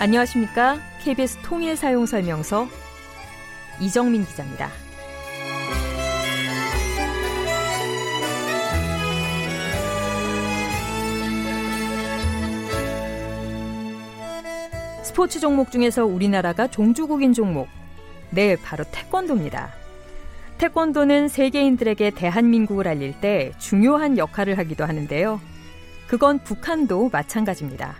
안녕하십니까? KBS 통일 사용 설명서 이정민 기자입니다. 스포츠 종목 중에서 우리나라가 종주국인 종목. 네, 바로 태권도입니다. 태권도는 세계인들에게 대한민국을 알릴 때 중요한 역할을 하기도 하는데요. 그건 북한도 마찬가지입니다.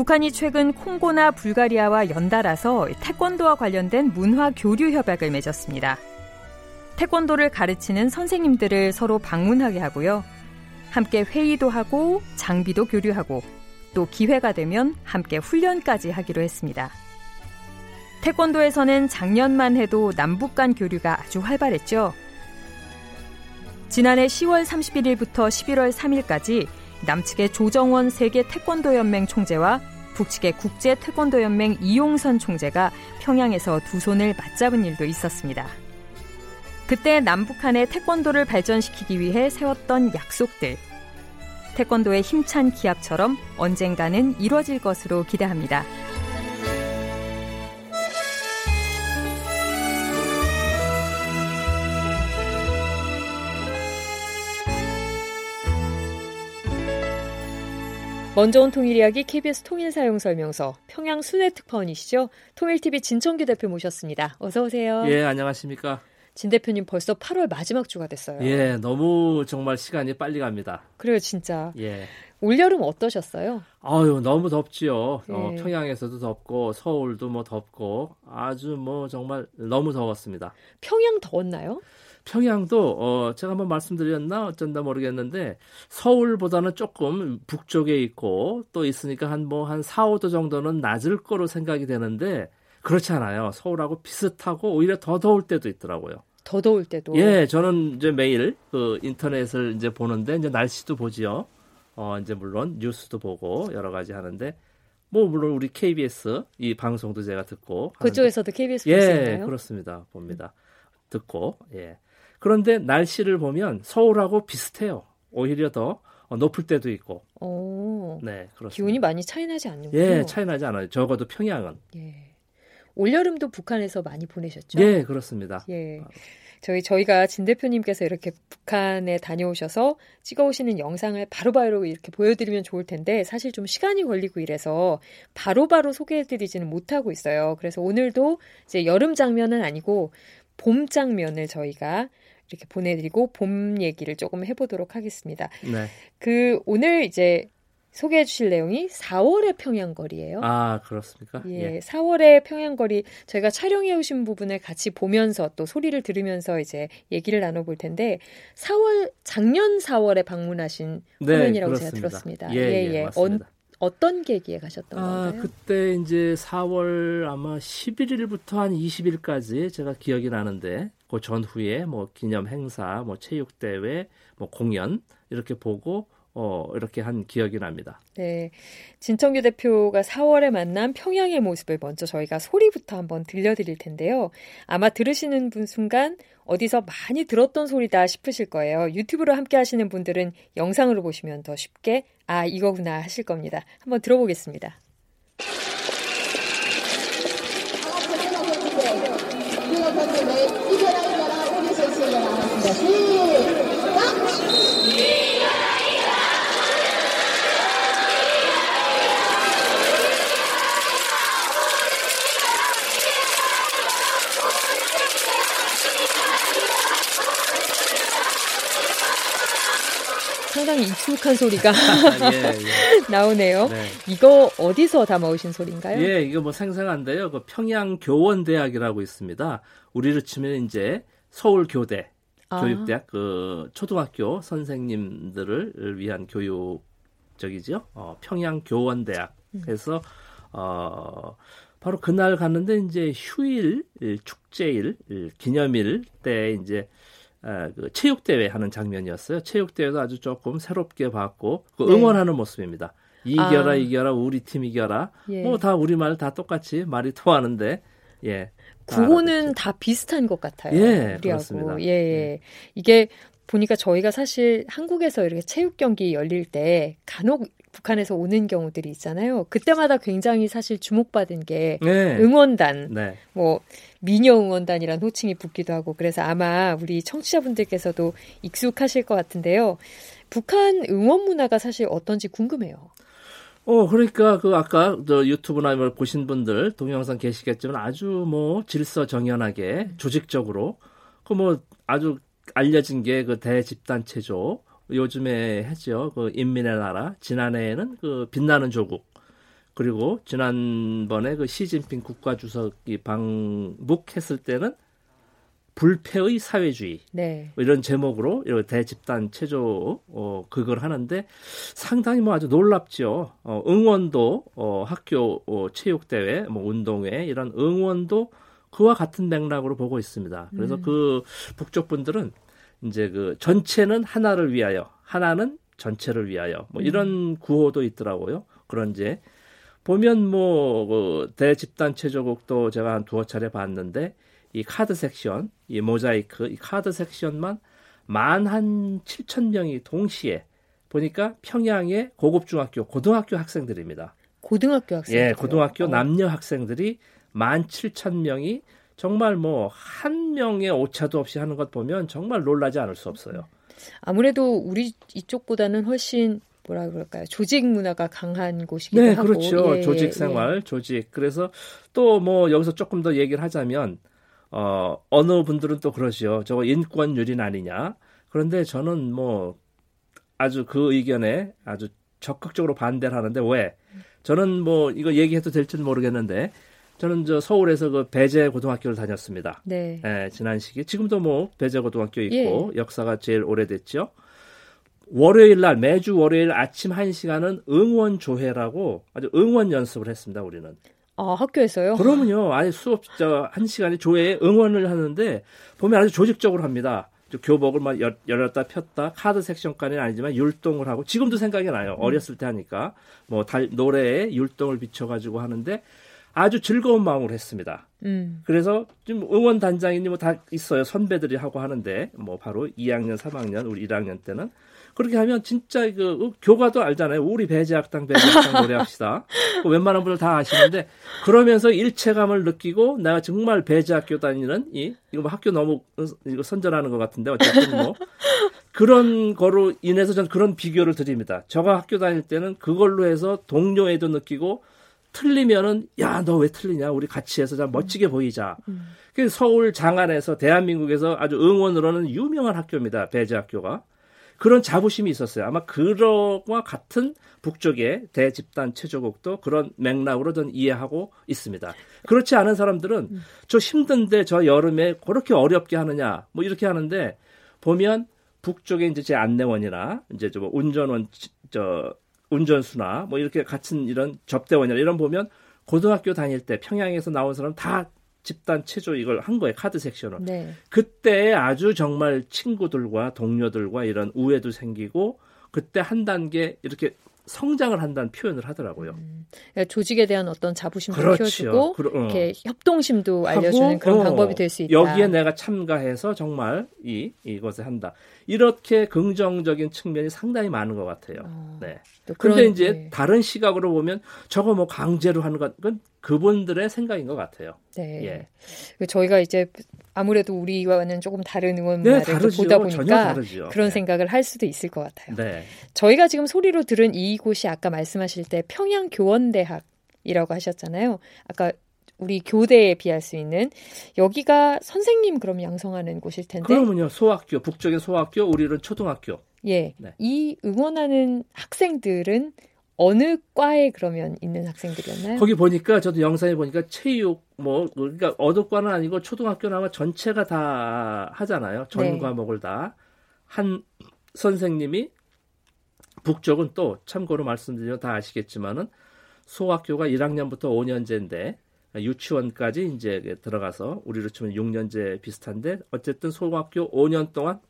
북한이 최근 콩고나 불가리아와 연달아서 태권도와 관련된 문화 교류 협약을 맺었습니다. 태권도를 가르치는 선생님들을 서로 방문하게 하고요. 함께 회의도 하고 장비도 교류하고 또 기회가 되면 함께 훈련까지 하기로 했습니다. 태권도에서는 작년만 해도 남북 간 교류가 아주 활발했죠. 지난해 10월 31일부터 11월 3일까지 남측의 조정원 세계 태권도 연맹 총재와 북측의 국제 태권도 연맹 이용선 총재가 평양에서 두 손을 맞잡은 일도 있었습니다. 그때 남북한의 태권도를 발전시키기 위해 세웠던 약속들. 태권도의 힘찬 기합처럼 언젠가는 이뤄질 것으로 기대합니다. 먼저 온 통일 이야기 KBS 통일 사용 설명서 평양 순회 특파원이시죠? 통일TV 진청규 대표 모셨습니다. 어서 오세요. 예, 안녕하십니까? 진 대표님 벌써 8월 마지막 주가 됐어요. 예, 너무 정말 시간이 빨리 갑니다. 그래요, 진짜. 예. 올여름 어떠셨어요? 아유, 너무 덥지요. 예. 어, 평양에서도 덥고 서울도 뭐 덥고 아주 뭐 정말 너무 더웠습니다. 평양 더웠나요? 평양도 어 제가 한번 말씀드렸나 어쩐다 모르겠는데 서울보다는 조금 북쪽에 있고 또 있으니까 한 뭐 한 4, 5도 정도는 낮을 거로 생각이 되는데 그렇지 않아요. 서울하고 비슷하고 오히려 더 더울 때도 있더라고요. 더 더울 때도. 예, 저는 이제 매일 그 인터넷을 이제 보는데 이제 날씨도 보지요. 어 이제 물론 뉴스도 보고 여러 가지 하는데 뭐 물론 우리 KBS 이 방송도 제가 듣고 그쪽에서도 KBS 예, 보시나요? 그렇습니다. 봅니다. 듣고 예. 그런데 날씨를 보면 서울하고 비슷해요. 오히려 더 어, 높을 때도 있고. 오, 네, 그렇습니다. 기온이 많이 차이 나지 않는군요. 예, 차이 나지 않아요. 적어도 평양은. 예. 올여름도 북한에서 많이 보내셨죠? 예, 그렇습니다. 예. 저희 저희가 진 대표님께서 이렇게 북한에 다녀오셔서 찍어오시는 영상을 바로바로 이렇게 보여드리면 좋을 텐데 사실 좀 시간이 걸리고 이래서 바로 바로 소개해드리지는 못하고 있어요. 그래서 오늘도 이제 여름 장면은 아니고 봄 장면을 저희가 이렇게 보내드리고 봄 얘기를 조금 해보도록 하겠습니다. 네. 그 오늘 이제 소개해 주실 내용이 4월의 평양거리예요. 아, 그렇습니까? 예, 4월의 평양거리 저희가 촬영해 오신 부분을 같이 보면서 또 소리를 들으면서 이제 얘기를 나눠 볼 텐데 4월 작년 4월에 방문하신 네, 화면이라고 그렇습니다. 제가 들었습니다. 예, 예, 맞습니다. 어, 떤 계기에 가셨던 아, 건가요? 그때 이제 4월 아마 11일부터 한 20일까지 제가 기억이 나는데 그 전후에 뭐 기념 행사, 뭐 체육 대회, 뭐 공연 이렇게 보고 어 이렇게 한 기억이 납니다. 네. 진청규 대표가 4월에 만난 평양의 모습을 먼저 저희가 소리부터 한번 들려드릴 텐데요. 아마 들으시는 분 순간 어디서 많이 들었던 소리다 싶으실 거예요. 유튜브로 함께 하시는 분들은 영상으로 보시면 더 쉽게 아, 이거구나 하실 겁니다. 한번 들어보겠습니다. 상당히 익숙한 소리가 예, 예. 나오네요. 네. 이거 어디서 담아오신 소리인가요? 예, 이거 뭐 생생한데요. 그 평양 교원대학이라고 있습니다. 우리로 치면 이제 서울 교대 아. 교육대학 그 초등학교 선생님들을 위한 교육적이죠. 어, 평양 교원대학. 음. 그래서 어 바로 그날 갔는데 이제 휴일, 일, 축제일, 일, 기념일 때 이제 아, 그 체육대회 하는 장면이었어요. 체육대회도 아주 조금 새롭게 봤고 그 네. 응원하는 모습입니다. 이겨라 아. 이겨라 우리 팀 이겨라 예. 뭐다 우리말 다 똑같이 말이 통하는데 예다 구호는 알아듣죠. 다 비슷한 것 같아요. 예. 그렇습니다. 예, 예. 이게 보니까 저희가 사실 한국에서 이렇게 체육 경기 열릴 때 간혹 북한에서 오는 경우들이 있잖아요. 그때마다 굉장히 사실 주목받은 게 네. 응원단, 네. 뭐 미녀 응원단이란 호칭이 붙기도 하고 그래서 아마 우리 청취자분들께서도 익숙하실 것 같은데요. 북한 응원 문화가 사실 어떤지 궁금해요. 어, 그러니까 그 아까 저 유튜브나 뭐 보신 분들 동영상 계시겠지만 아주 뭐 질서 정연하게 조직적으로 그 뭐 아주 알려진 게 그 대집단 체조 요즘에 했죠. 그 인민의 나라 지난해에는 그 빛나는 조국 그리고 지난번에 그 시진핑 국가주석이 방북했을 때는 불패의 사회주의 네. 뭐 이런 제목으로 이런 대집단 체조 어 그걸 하는데 상당히 뭐 아주 놀랍죠. 어 응원도 어 학교 어 체육 대회 뭐 운동회 이런 응원도 그와 같은 맥락으로 보고 있습니다. 그래서 음. 그 북쪽 분들은 이제 그 전체는 하나를 위하여 하나는 전체를 위하여 뭐 이런 음. 구호도 있더라고요. 그런 이제 보면 뭐 그 대집단 체조곡도 제가 한 두어 차례 봤는데 이 카드 섹션, 이 모자이크, 이 카드 섹션만 만 한 7천 명이 동시에 보니까 평양의 고급 중학교, 고등학교 학생들입니다. 고등학교 학생 예, 고등학교 어. 남녀 학생들이 만 7천 명이 정말 뭐 한 명의 오차도 없이 하는 것 보면 정말 놀라지 않을 수 없어요. 아무래도 우리 이쪽보다는 훨씬 뭐라 그럴까요? 조직 문화가 강한 곳이기도 네, 하고. 그렇죠. 예, 조직 생활, 예. 조직. 그래서 또 뭐 여기서 조금 더 얘기를 하자면 어 어느 분들은 또 그러시요. 저거 인권 유린 아니냐. 그런데 저는 뭐 아주 그 의견에 아주 적극적으로 반대를 하는데 왜? 저는 뭐 이거 얘기해도 될지는 모르겠는데 저는 저 서울에서 그 배재 고등학교를 다녔습니다. 네. 예, 지난 시기 지금도 뭐 배재 고등학교 있고 예. 역사가 제일 오래됐죠. 월요일 날 매주 월요일 아침 1시간은 응원 조회라고 아주 응원 연습을 했습니다, 우리는. 아, 학교에서요? 그러면요. 아니 수업 저 1시간에 조회에 응원을 하는데 보면 아주 조직적으로 합니다. 교복을 막 열었다 폈다 카드 섹션까지는 아니지만 율동을 하고 지금도 생각이 나요. 음. 어렸을 때 하니까 뭐 달, 노래에 율동을 비춰가지고 하는데 아주 즐거운 마음으로 했습니다. 음. 그래서 좀 응원 단장이니 뭐 다 있어요. 선배들이 하고 하는데 뭐 바로 2학년, 3학년, 우리 1학년 때는 그렇게 하면 진짜 그 교과도 알잖아요. 우리 배제학당 배제학당 노래합시다. 그 웬만한 분들 다 아시는데 그러면서 일체감을 느끼고 내가 정말 배제학교 다니는 이 이거 뭐 학교 너무 이거 선전하는 것 같은데 어쨌든 뭐 그런 거로 인해서 전 그런 비교를 드립니다. 저가 학교 다닐 때는 그걸로 해서 동료애도 느끼고 틀리면은 야 너 왜 틀리냐 우리 같이 해서 좀 멋지게 보이자. 음. 그 서울 장안에서 대한민국에서 아주 응원으로는 유명한 학교입니다 배제학교가 그런 자부심이 있었어요. 아마 그러와 같은 북쪽의 대집단 체조국도 그런 맥락으로 전 이해하고 있습니다. 그렇지 않은 사람들은 음. 저 힘든데 저 여름에 그렇게 어렵게 하느냐 뭐 이렇게 하는데 보면 북쪽에 이제 제 안내원이나 이제 저 운전원 저 운전수나 뭐 이렇게 같은 이런 접대원이나 이런 보면 고등학교 다닐 때 평양에서 나온 사람 다 집단 체조 이걸 한 거예요 카드 섹션을. 네. 그때 아주 정말 친구들과 동료들과 이런 우애도 생기고 그때 한 단계 이렇게 성장을 한다는 표현을 하더라고요. 음, 그러니까 조직에 대한 어떤 자부심도 그렇죠. 키워주고 그러, 어. 이렇게 협동심도 알려주는 그런 어, 방법이 될 수 있다. 여기에 내가 참가해서 정말 이 이것을 한다. 이렇게 긍정적인 측면이 상당히 많은 것 같아요. 어, 네. 그런데 이제 네. 다른 시각으로 보면 저거 뭐 강제로 하는 건 그분들의 생각인 것 같아요. 네. 예. 그 저희가 이제 아무래도 우리와는 조금 다른 응원 네, 보다 보니까 그런 네. 생각을 할 수도 있을 것 같아요. 네. 저희가 지금 소리로 들은 이곳이 아까 말씀하실 때 평양 교원대학이라고 하셨잖아요. 아까 우리 교대에 비할 수 있는 여기가 선생님 그럼 양성하는 곳일 텐데. 그러면요 소학교 북쪽의 소학교 우리는 초등학교. 예. 네. 이 응원하는 학생들은 어느 과에 그러면 있는 학생들이었나요? 거기 보니까 저도 영상에 보니까 체육 뭐 그러니까 어느 과는 아니고 초등학교는 아마 전체가 다 하잖아요. 전 네. 과목을 다 한 선생님이 북쪽은 또 참고로 말씀드리면 다 아시겠지만은 소학교가 1학년부터 5년제인데 유치원까지 이제 들어가서 우리로 치면 6년제 비슷한데 어쨌든 소학교 5년 동안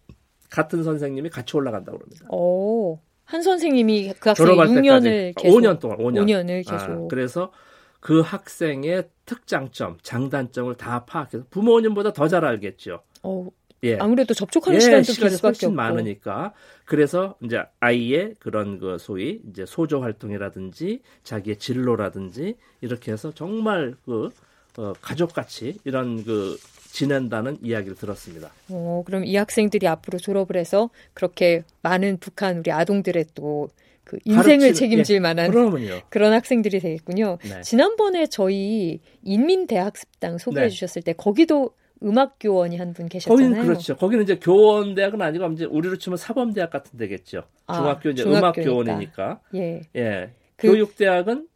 같은 선생님이 같이 올라간다고 그럽니다. 오. 한 선생님이 그 학생 6년을 계속 5년 동안 5년. 5년을 아, 계속. 아, 그래서 그 학생의 특장점, 장단점을 다 파악해서 부모님보다 더 잘 알겠죠. 어, 예. 아무래도 접촉하는 예, 시간도 시간이 훨씬 없고. 많으니까 그래서 이제 아이의 그런 그 소위 이제 소조 활동이라든지 자기의 진로라든지 이렇게 해서 정말 그 어, 가족같이 이런 그 지낸다는 이야기를 들었습니다. 어, 그럼 이 학생들이 앞으로 졸업을 해서 그렇게 많은 북한 우리 아동들의 또 그 인생을 가르치는, 책임질 예, 만한 그러면요. 그런 학생들이 되겠군요. 네. 지난번에 저희 인민대학습당 소개해 네. 주셨을 때 거기도 음악 교원이 한 분 계셨잖아요. 거기는 그렇죠. 거기는 이제 교원 대학은 아니고 이제 우리로 치면 사범 대학 같은 데겠죠. 아, 중학교 이제 음악 교원이니까. 예. 예. 그, 교육 대학은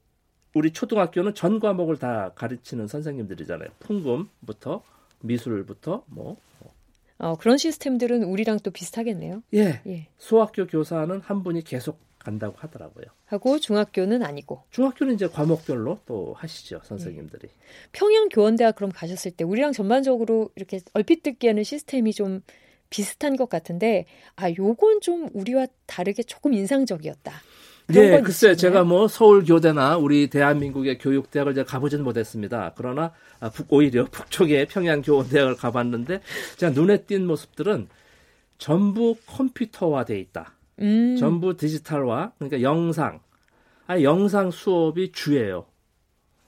우리 초등학교는 전 과목을 다 가르치는 선생님들이잖아요. 풍금부터 미술부터 뭐. 어, 그런 시스템들은 우리랑 또 비슷하겠네요. 예. 예. 소학교 교사는 한 분이 계속 간다고 하더라고요. 하고 중학교는 아니고. 중학교는 이제 과목별로 또 하시죠 선생님들이. 예. 평양 교원대학 그럼 가셨을 때 우리랑 전반적으로 이렇게 얼핏 듣기에는 시스템이 좀 비슷한 것 같은데 아 요건 좀 우리와 다르게 조금 인상적이었다. 예, 글쎄 제가 뭐 서울 교대나 우리 대한민국의 교육 대학을 제가 가보지는 못했습니다. 그러나 아, 북, 오히려 북쪽의 평양 교원 대학을 가봤는데 제가 눈에 띈 모습들은 전부 컴퓨터화돼 있다. 음. 전부 디지털화, 그러니까 영상. 아 영상 수업이 주예요.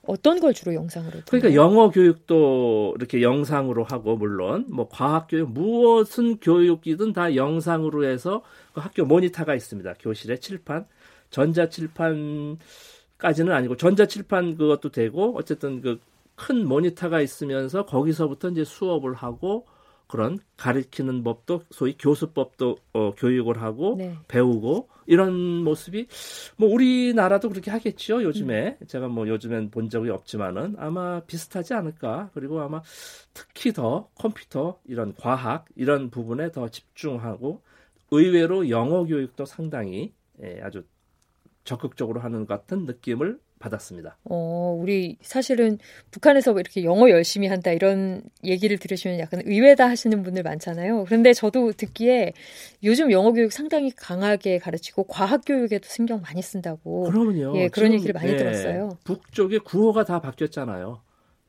어떤 걸 주로 영상으로? 그러니까 영어 교육도 이렇게 영상으로 하고 물론 뭐 과학 교육 무엇은 교육이든 다 영상으로 해서 그 학교 모니터가 있습니다. 교실에 칠판, 전자 칠판까지는 아니고 전자 칠판 그것도 되고 어쨌든 그 큰 모니터가 있으면서 거기서부터 이제 수업을 하고 그런 가르치는 법도 소위 교수법도 어, 교육을 하고 네. 배우고 이런 모습이 뭐 우리나라도 그렇게 하겠죠 요즘에 음. 제가 뭐 요즘엔 본 적이 없지만은 아마 비슷하지 않을까 그리고 아마 특히 더 컴퓨터 이런 과학 이런 부분에 더 집중하고 의외로 영어 교육도 상당히 예, 아주 적극적으로 하는 것 같은 느낌을 받았습니다. 어, 우리 사실은 북한에서 이렇게 영어 열심히 한다 이런 얘기를 들으시면 약간 의외다 하시는 분들 많잖아요. 그런데 저도 듣기에 요즘 영어 교육 상당히 강하게 가르치고 과학 교육에도 신경 많이 쓴다고. 그러면요. 예, 그런 얘기를 많이 예, 들었어요. 북쪽의 구호가 다 바뀌었잖아요.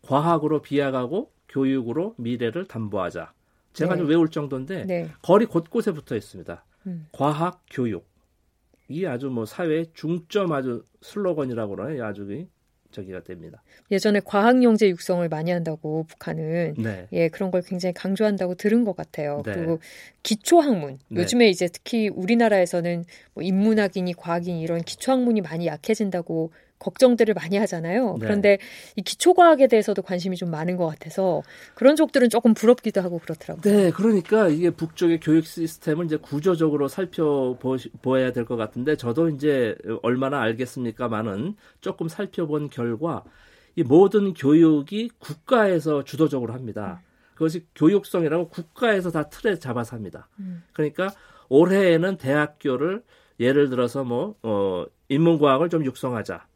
과학으로 비약하고 교육으로 미래를 담보하자. 제가 네. 좀 외울 정도인데 네. 거리 곳곳에 붙어 있습니다. 음. 과학 교육. 이게 아주 뭐 사회 중점 아주 슬로건이라고 그러나요? 아주 저기가 됩니다. 예전에 과학 영재 육성을 많이 한다고 북한은 네. 예 그런 걸 굉장히 강조한다고 들은 것 같아요. 네. 그리고 기초 학문 네. 요즘에 이제 특히 우리나라에서는 뭐 인문학이니 과학이니 이런 기초 학문이 많이 약해진다고 걱정들을 많이 하잖아요. 네. 그런데 이 기초과학에 대해서도 관심이 좀 많은 것 같아서 그런 쪽들은 조금 부럽기도 하고 그렇더라고요. 네, 그러니까 이게 북쪽의 교육 시스템을 이제 구조적으로 살펴보아야 될 것 같은데 저도 이제 얼마나 알겠습니까만은 조금 살펴본 결과 이 모든 교육이 국가에서 주도적으로 합니다. 음. 그것이 교육성이라고 국가에서 다 틀에 잡아서 합니다. 음. 그러니까 올해에는 대학교를 예를 들어서 뭐, 어, 인문과학을 좀 육성하자.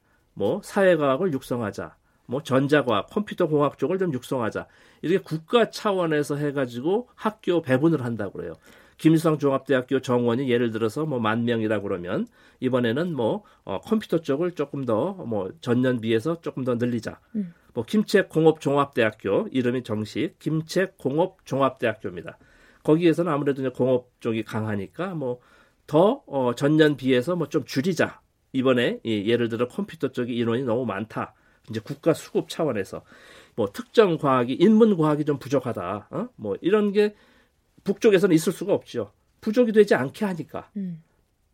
뭐 사회과학을 육성하자, 뭐 전자과학, 컴퓨터 공학 쪽을 좀 육성하자. 이렇게 국가 차원에서 해가지고 학교 배분을 한다고 그래요. 김일성 종합대학교 정원이 예를 들어서 뭐 만 명이라 그러면 이번에는 뭐 어, 컴퓨터 쪽을 조금 더 뭐 전년 비해서 조금 더 늘리자. 음. 뭐 김책공업종합대학교 이름이 정식 김책공업종합대학교입니다. 거기에서는 아무래도 이제 공업 쪽이 강하니까 뭐더 어, 전년 비해서 뭐 좀 줄이자. 이번에 예를 들어 컴퓨터 쪽에 인원이 너무 많다. 이제 국가 수급 차원에서 뭐 특정 과학이 인문 과학이 좀 부족하다. 어? 뭐 이런 게 북쪽에서는 있을 수가 없죠. 부족이 되지 않게 하니까 음.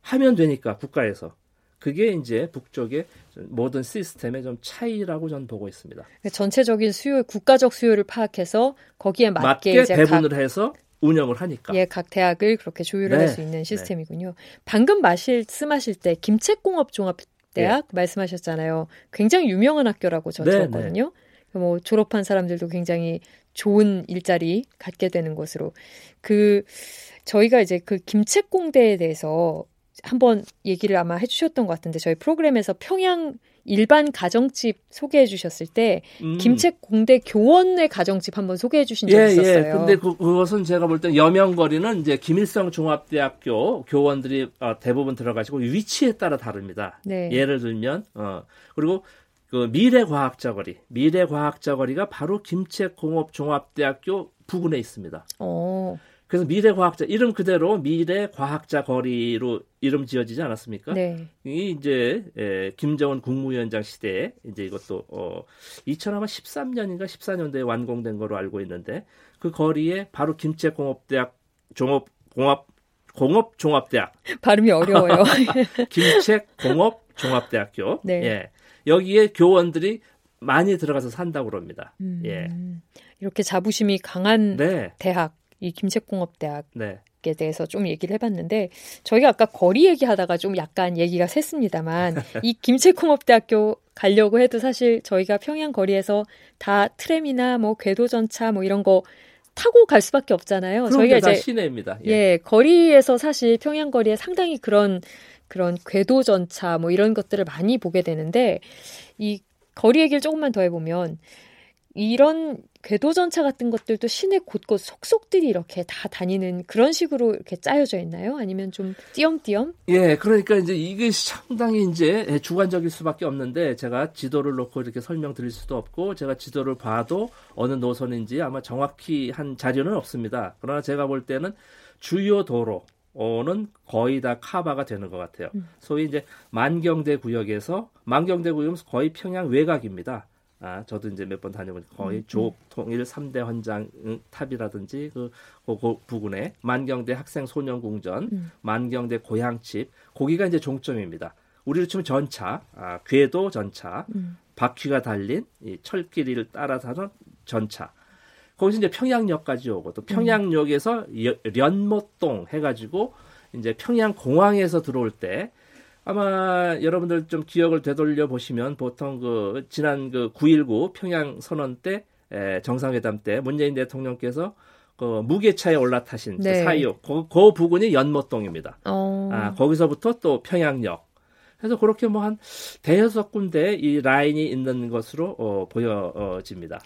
하면 되니까 국가에서 그게 이제 북쪽의 모든 시스템의 좀 차이라고 저는 보고 있습니다. 전체적인 수요, 국가적 수요를 파악해서 거기에 맞게, 맞게 배분을 각... 해서 운영을 하니까. 예, 각 대학을 그렇게 조율을 네. 할수 있는 네. 시스템이군요. 네. 방금 말씀하실 때 김책공업 종합대학 네. 말씀하셨잖아요. 굉장히 유명한 학교라고 저 네, 들었거든요. 네. 뭐 졸업한 사람들도 굉장히 좋은 일자리 갖게 되는 곳으로 그 저희가 이제 그 김책공대에 대해서 한번 얘기를 아마 해주셨던 것 같은데 저희 프로그램에서 평양 일반 가정집 소개해 주셨을 때 음. 김책 공대 교원의 가정집 한번 소개해 주신 적이 예, 예. 있었어요. 예. 근데 그, 그것은 제가 볼때 여명거리는 이제 김일성 종합대학교 교원들이 어, 대부분 들어가시고 위치에 따라 다릅니다. 네. 예를 들면 어 그리고 그 미래과학자 거리, 미래과학자 거리가 바로 김책공업종합대학교 부근에 있습니다. 어. 그래서 미래 과학자 이름 그대로 미래 과학자 거리로 이름 지어지지 않았습니까? 네. 이 이제 에, 김정은 국무위원장 시대에 이제 이것도 어 2013년인가 14년도에 완공된 거로 알고 있는데 그 거리에 바로 김책공업대학 종업 공업 공업 종합대학 발음이 어려워요. 김책공업 종합대학교 네. 예. 여기에 교원들이 많이 들어가서 산다고 그럽니다. 음, 예. 이렇게 자부심이 강한 네. 대학, 이 김책공업대학 네. 에 대해서 좀 얘기를 해봤는데 저희가 아까 거리 얘기하다가 좀 약간 얘기가 샜습니다만 이 김책공업대학교 가려고 해도 사실 저희가 평양 거리에서 다 트램이나 뭐 궤도 전차 뭐 이런 거 타고 갈 수밖에 없잖아요. 저희가 이제 시내입니다. 예. 예 거리에서 사실 평양 거리에 상당히 그런 그런 궤도 전차 뭐 이런 것들을 많이 보게 되는데 이 거리 얘기를 조금만 더 해보면 이런 궤도 전차 같은 것들도 시내 곳곳 속속들이 이렇게 다 다니는 그런 식으로 이렇게 짜여져 있나요? 아니면 좀 띄엄띄엄? 예, 그러니까 이제 이게 상당히 이제 주관적일 수밖에 없는데 제가 지도를 놓고 이렇게 설명드릴 수도 없고 제가 지도를 봐도 어느 노선인지 아마 정확히 한 자료는 없습니다. 그러나 제가 볼 때는 주요 도로 는 거의 다 카바가 되는 것 같아요. 음. 소위 이제 만경대 구역에서 만경대 구역은 거의 평양 외곽입니다. 아, 저도 이제 몇 번 다녀보니까 거의 음, 조국 통일 3대 헌장 탑이라든지 그, 그, 그 부근에 만경대 학생 소년 궁전, 음. 만경대 고향집, 거기가 이제 종점입니다. 우리로 치면 전차, 아, 궤도 전차, 음. 바퀴가 달린 이 철길을 따라서 하는 전차. 거기서 이제 평양역까지 오고 또 평양역에서 여- 련모동 해가지고 이제 평양 공항에서 들어올 때 아마 여러분들 좀 기억을 되돌려 보시면 보통 그 지난 그 9.19 평양 선언 때 에, 정상회담 때 문재인 대통령께서 그 무게차에 올라타신 네. 그 사이역 그, 그 부근이 연모동입니다. 어. 아, 거기서부터 또 평양역. 그래서 그렇게 뭐 한 대여섯 군데 이 라인이 있는 것으로 어, 보여집니다.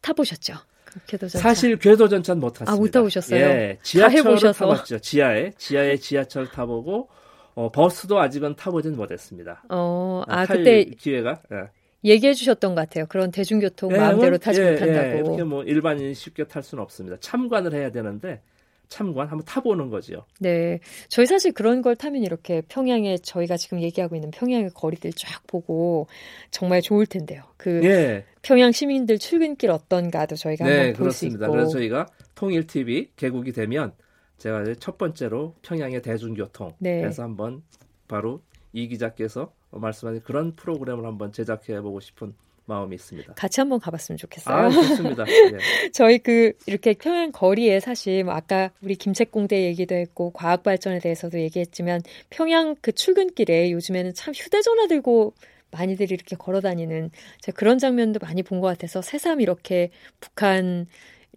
타보셨죠? 그 궤도전차. 사실 궤도 전차는 못 탔습니다. 아, 못 타보셨어요? 예, 해보셔서. 타봤죠. 지하에 지하에 지하철 타보고 어, 버스도 아직은 타보진 못했습니다. 어, 아탈 그때 기회가 예. 얘기해 주셨던 것 같아요. 그런 대중교통 예, 마음대로 뭐, 타지 예, 예, 못한다고. 이렇게 뭐 일반인이 쉽게 탈 수는 없습니다. 참관을 해야 되는데 참관 한번 타보는 거죠. 네. 저희 사실 그런 걸 타면 이렇게 평양에 저희가 지금 얘기하고 있는 평양의 거리들 쫙 보고 정말 좋을 텐데요. 그 예, 평양 시민들 출근길 어떤가도 저희가 네 한번 볼수 그렇습니다. 있고. 그래서 저희가 통일 TV 개국이 되면 제가 이제 첫 번째로 평양의 대중교통 네. 해서 한번 바로 이 기자께서 말씀하신 그런 프로그램을 한번 제작해 보고 싶은 마음이 있습니다. 같이 한번 가봤으면 좋겠어요. 아 좋습니다. 예. 저희 그 이렇게 평양 거리에 사실 뭐 아까 우리 김책공대 얘기도 했고 과학 발전에 대해서도 얘기했지만 평양 그 출근길에 요즘에는 참 휴대전화 들고 많이들 이렇게 걸어 다니는 제가 그런 장면도 많이 본 것 같아서 새삼 이렇게 북한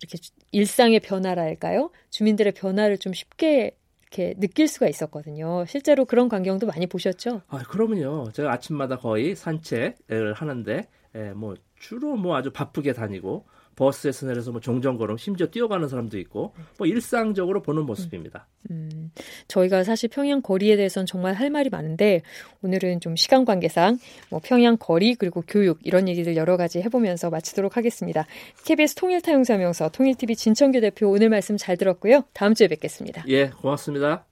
이렇게 일상의 변화랄까요? 주민들의 변화를 좀 쉽게 이렇게 느낄 수가 있었거든요. 실제로 그런 광경도 많이 보셨죠? 아 그러면요. 제가 아침마다 거의 산책을 하는데 예, 뭐 주로 뭐 아주 바쁘게 다니고 버스에서 내려서 뭐 종전걸음 심지어 뛰어가는 사람도 있고 뭐 일상적으로 보는 모습입니다. 음, 저희가 사실 평양 거리에 대해서는 정말 할 말이 많은데 오늘은 좀 시간 관계상 뭐 평양 거리 그리고 교육 이런 얘기들 여러 가지 해보면서 마치도록 하겠습니다. KBS 통일타용사명서 통일TV 진청규 대표 오늘 말씀 잘 들었고요. 다음 주에 뵙겠습니다. 예, 고맙습니다.